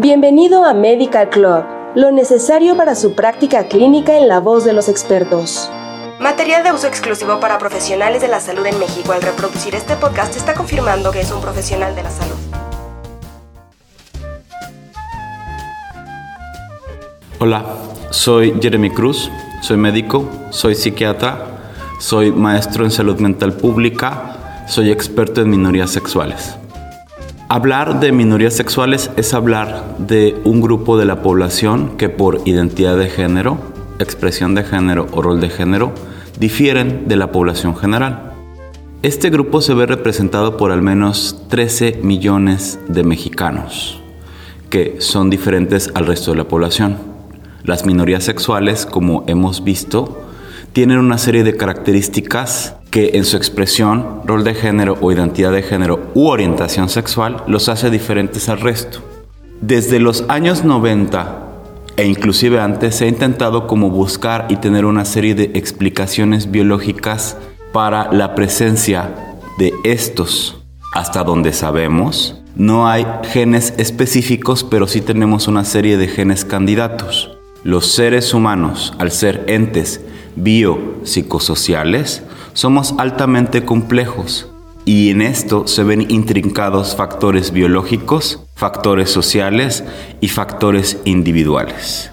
Bienvenido a Medical Club, lo necesario para su práctica clínica en la voz de los expertos. Material de uso exclusivo para profesionales de la salud en México. Al reproducir este podcast está confirmando que es un profesional de la salud. Hola, soy Jeremy Cruz, soy médico, soy psiquiatra, soy maestro en salud mental pública, soy experto en minorías sexuales. Hablar de minorías sexuales es hablar de un grupo de la población que por identidad de género, expresión de género o rol de género difieren de la población general. Este grupo se ve representado por al menos 13 millones de mexicanos, que son diferentes al resto de la población. Las minorías sexuales, como hemos visto, tienen una serie de características que en su expresión, rol de género o identidad de género u orientación sexual los hace diferentes al resto. Desde los años 90 e inclusive antes se ha intentado como buscar y tener una serie de explicaciones biológicas para la presencia de estos. Hasta donde sabemos, no hay genes específicos, pero sí tenemos una serie de genes candidatos. Los seres humanos, al ser entes biopsicosociales, somos altamente complejos y en esto se ven intrincados factores biológicos, factores sociales y factores individuales.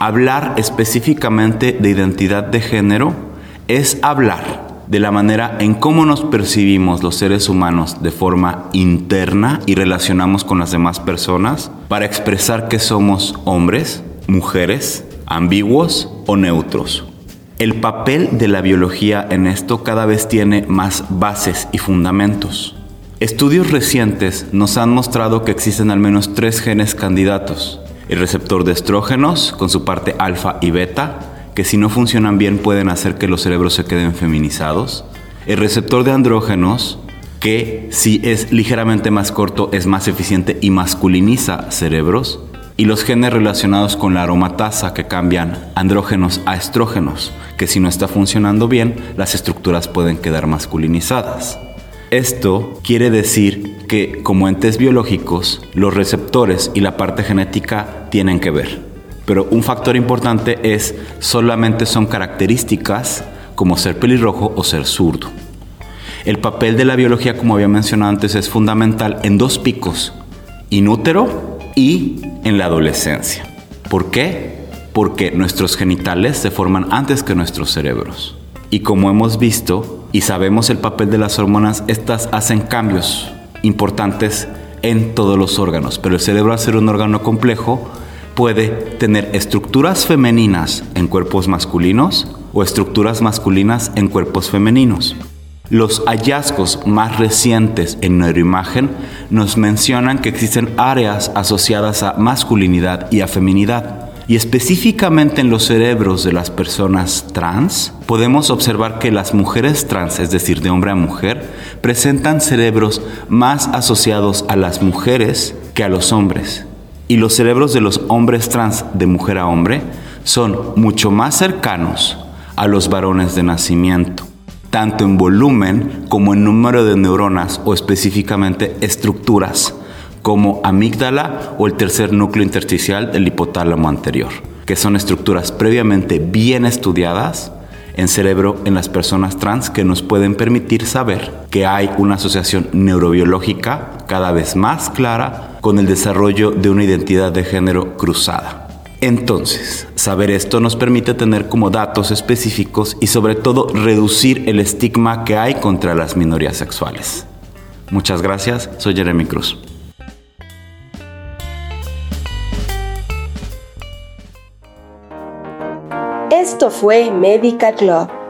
Hablar específicamente de identidad de género es hablar de la manera en cómo nos percibimos los seres humanos de forma interna y relacionamos con las demás personas para expresar que somos hombres, mujeres, ambiguos o neutros. El papel de la biología en esto cada vez tiene más bases y fundamentos. Estudios recientes nos han mostrado que existen al menos tres genes candidatos. El receptor de estrógenos, con su parte alfa y beta, que si no funcionan bien pueden hacer que los cerebros se queden feminizados. El receptor de andrógenos, que si es ligeramente más corto es más eficiente y masculiniza cerebros y los genes relacionados con la aromatasa que cambian andrógenos a estrógenos, que si no está funcionando bien, las estructuras pueden quedar masculinizadas. Esto quiere decir que como entes biológicos, los receptores y la parte genética tienen que ver. Pero un factor importante es solamente son características como ser pelirrojo o ser zurdo. El papel de la biología, como había mencionado antes, es fundamental en dos picos, inútero y en la adolescencia. ¿Por qué? Porque nuestros genitales se forman antes que nuestros cerebros. Y como hemos visto y sabemos el papel de las hormonas, estas hacen cambios importantes en todos los órganos. Pero el cerebro, al ser un órgano complejo, puede tener estructuras femeninas en cuerpos masculinos o estructuras masculinas en cuerpos femeninos. Los hallazgos más recientes en neuroimagen nos mencionan que existen áreas asociadas a masculinidad y a feminidad. Y específicamente en los cerebros de las personas trans, podemos observar que las mujeres trans, es decir, de hombre a mujer, presentan cerebros más asociados a las mujeres que a los hombres. Y los cerebros de los hombres trans de mujer a hombre son mucho más cercanos a los varones de nacimiento tanto en volumen como en número de neuronas o específicamente estructuras, como amígdala o el tercer núcleo intersticial del hipotálamo anterior, que son estructuras previamente bien estudiadas en cerebro en las personas trans que nos pueden permitir saber que hay una asociación neurobiológica cada vez más clara con el desarrollo de una identidad de género cruzada. Entonces, saber esto nos permite tener como datos específicos y sobre todo reducir el estigma que hay contra las minorías sexuales. Muchas gracias, soy Jeremy Cruz. Esto fue Medical Club